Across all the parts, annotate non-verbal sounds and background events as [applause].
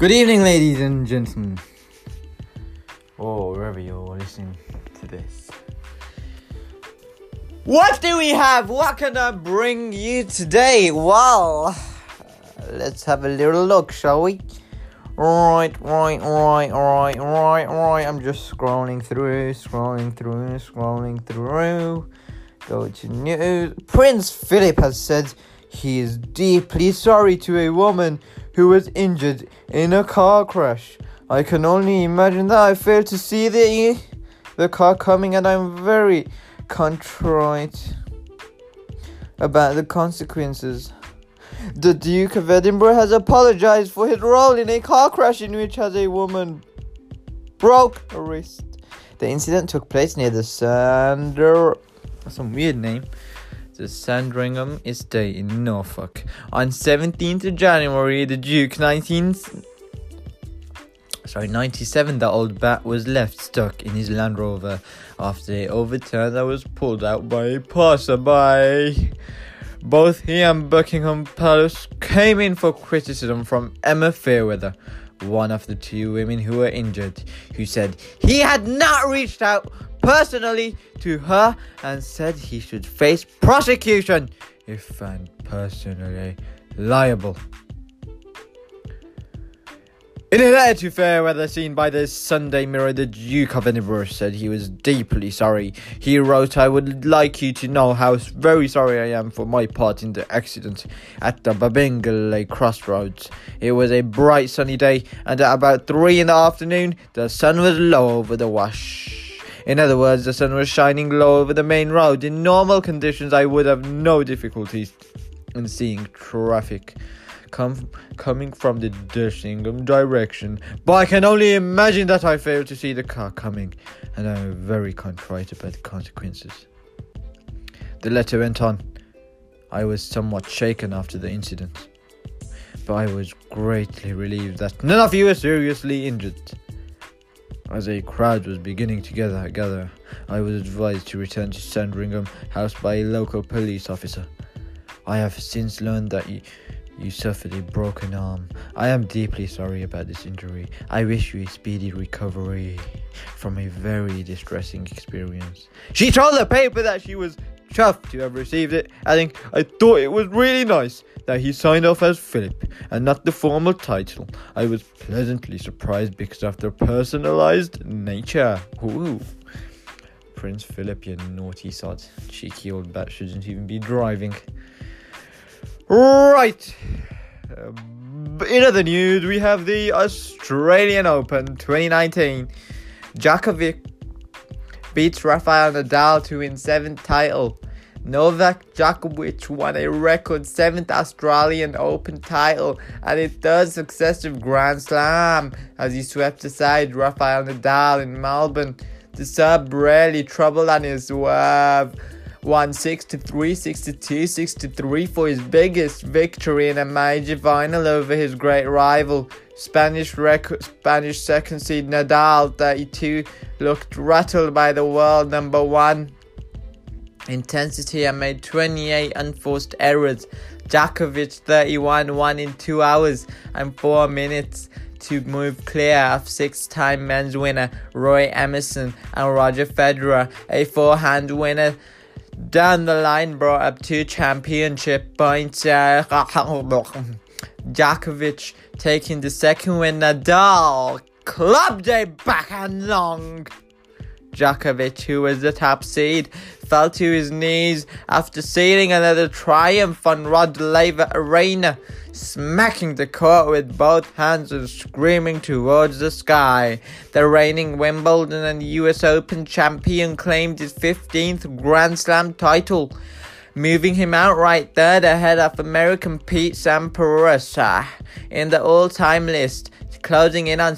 Good evening, ladies and gentlemen. Or wherever you're listening to this. What do we have? What can I bring you today? Well, uh, let's have a little look, shall we? Right, right, right, right, right, right. I'm just scrolling through, scrolling through, scrolling through. Go to news. Prince Philip has said he is deeply sorry to a woman who was injured in a car crash. I can only imagine that. I failed to see the the car coming, and I'm very contrite about the consequences. The Duke of Edinburgh has apologized for his role in a car crash in which has a woman broke a wrist. The incident took place near the Sander some weird name. The Sandringham Estate in Norfolk. On 17th of January, the Duke 19th sorry, 97, the old bat was left stuck in his Land Rover after a overturn that was pulled out by a passerby. Both he and Buckingham Palace came in for criticism from Emma Fairweather, one of the two women who were injured, who said he had not reached out personally to her and said he should face prosecution if found personally liable. In a letter to Fairweather seen by the Sunday Mirror, the Duke of Edinburgh said he was deeply sorry. He wrote, I would like you to know how very sorry I am for my part in the accident at the Babingley crossroads. It was a bright sunny day, and at about three in the afternoon, the sun was low over the wash. In other words, the sun was shining low over the main road. In normal conditions, I would have no difficulties in seeing traffic come coming from the Dersingham direction, but I can only imagine that I failed to see the car coming, and I am very contrite about the consequences. The letter went on. I was somewhat shaken after the incident, but I was greatly relieved that none of you were seriously injured. As a crowd was beginning to gather, gather I was advised to return to Sandringham House by a local police officer. I have since learned that you suffered a broken arm. I am deeply sorry about this injury. I wish you a speedy recovery from a very distressing experience. She told the paper that she was chuffed to have received it, adding, I thought it was really nice that he signed off as Philip and not the formal title. I was pleasantly surprised because of their personalized nature. Ooh. Prince Philip, you naughty sod. Cheeky old bat shouldn't even be driving. Right. Uh, in other news, we have the Australian Open 2019. Djokovic beats Rafael Nadal to win seventh title. Novak Djokovic won a record seventh Australian Open title and a third successive Grand Slam as he swept aside Rafael Nadal in Melbourne. The Serb rarely troubled on his uh, swerve won 63, 62, 63 for his biggest victory in a major final over his great rival. Spanish record, Spanish second seed Nadal 32 looked rattled by the world number one intensity and made 28 unforced errors. Djokovic 31 won in 2 hours and 4 minutes to move clear of six-time men's winner Roy Emerson and Roger Federer, a forehand winner down the line brought up two championship points. Uh, [laughs] Djokovic taking the second win. Nadal clubbed a backhand long. Djokovic, who was the top seed, fell to his knees after sealing another triumph on Rod Laver Arena, smacking the court with both hands and screaming towards the sky. The reigning Wimbledon and US Open champion claimed his 15th Grand Slam title, moving him outright third ahead of American Pete Sampras in the all-time list, closing in on,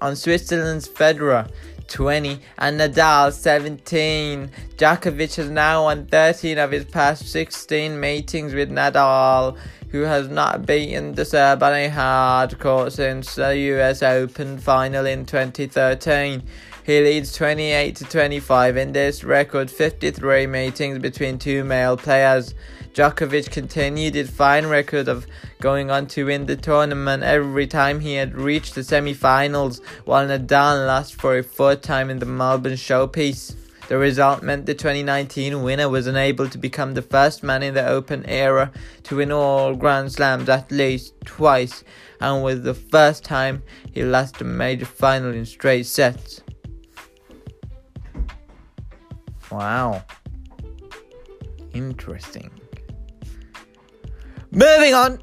on Switzerland's Federer. 20 and Nadal 17. Djokovic has now won 13 of his past 16 meetings with Nadal, who has not beaten the Serb on a hard court since the US Open final in 2013. He leads 28 to 25 in this record 53 meetings between two male players. Djokovic continued his fine record of going on to win the tournament every time he had reached the semi-finals, while Nadal lost for a fourth time in the Melbourne showpiece. The result meant the 2019 winner was unable to become the first man in the Open era to win all Grand Slams at least twice, and was the first time he lost a major final in straight sets. Wow. Interesting. Moving on.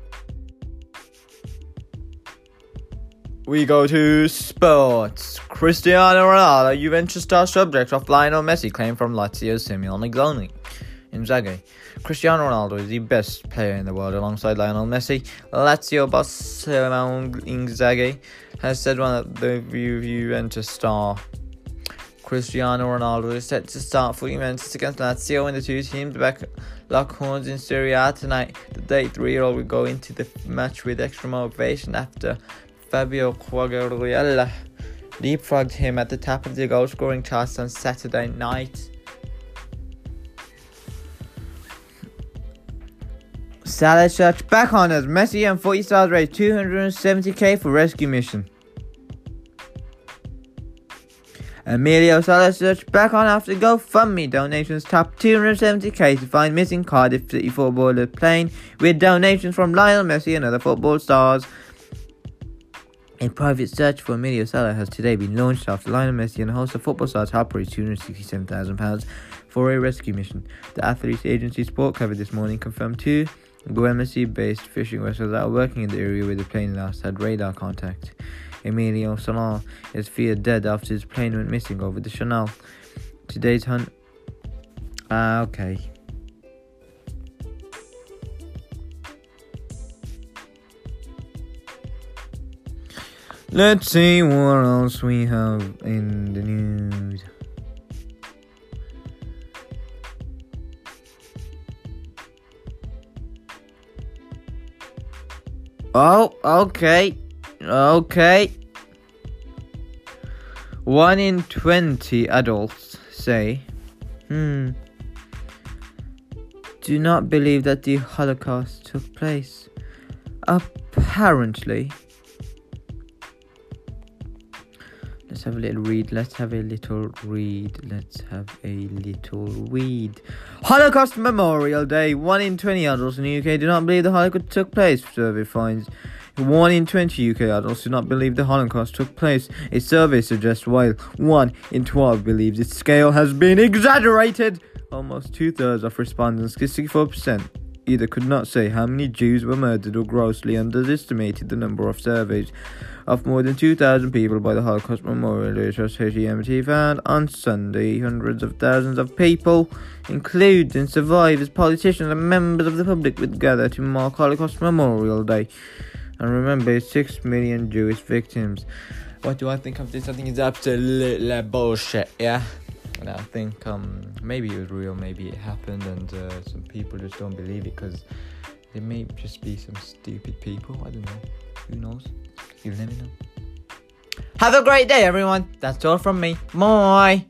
We go to sports. Cristiano Ronaldo, Juventus star subject of Lionel Messi claim from Lazio Simone Inzaghi. Inzaghi. Cristiano Ronaldo is the best player in the world alongside Lionel Messi. Lazio boss Simone Inzaghi has said one of the Juventus star Cristiano Ronaldo is set to start for Juventus against Lazio when the two teams back lock horns in Serie A tonight. The 33-year-old will go into the match with extra motivation after Fabio Quagliarella leapfrogged him at the top of the goal-scoring charts on Saturday night. Search back on as Messi and 40 stars raised 270k for rescue mission. Emilio Salas search back on after GoFundMe donations top 270k to find missing Cardiff City footballer plane with donations from Lionel Messi and other football stars. A private search for Emilio Sala has today been launched after Lionel Messi and a host of football stars raise £267,000 for a rescue mission. The athletes agency Sport Cover this morning confirmed two Guernsey based fishing vessels that are working in the area where the plane last had radar contact. Emilio Sala is feared dead after his plane went missing over the Channel. Today's hunt. Ah, okay. Let's see what else we have in the news. Oh, okay. Okay. One in 20 adults say, hmm, do not believe that the Holocaust took place. Apparently, let's have a little read. Let's have a little read. Let's have a little read. Holocaust Memorial Day. One in 20 adults in the UK do not believe the Holocaust took place. Survey finds. One in 20 UK adults do not believe the Holocaust took place. A survey suggests while one in 12 believes its scale has been exaggerated, almost two thirds of respondents, 64%, either could not say how many Jews were murdered or grossly underestimated the number of surveys of more than 2,000 people by the Holocaust Memorial Society MT found on Sunday. Hundreds of thousands of people, including survivors, politicians, and members of the public, would gather to mark Holocaust Memorial Day and remember 6 million Jewish victims. What do I think of this? I think it's absolute bullshit, yeah? And I think um, maybe it was real, maybe it happened, and uh, some people just don't believe it because there may just be some stupid people. I don't know. Who knows? You'll never know. Have a great day, everyone. That's all from me. Bye.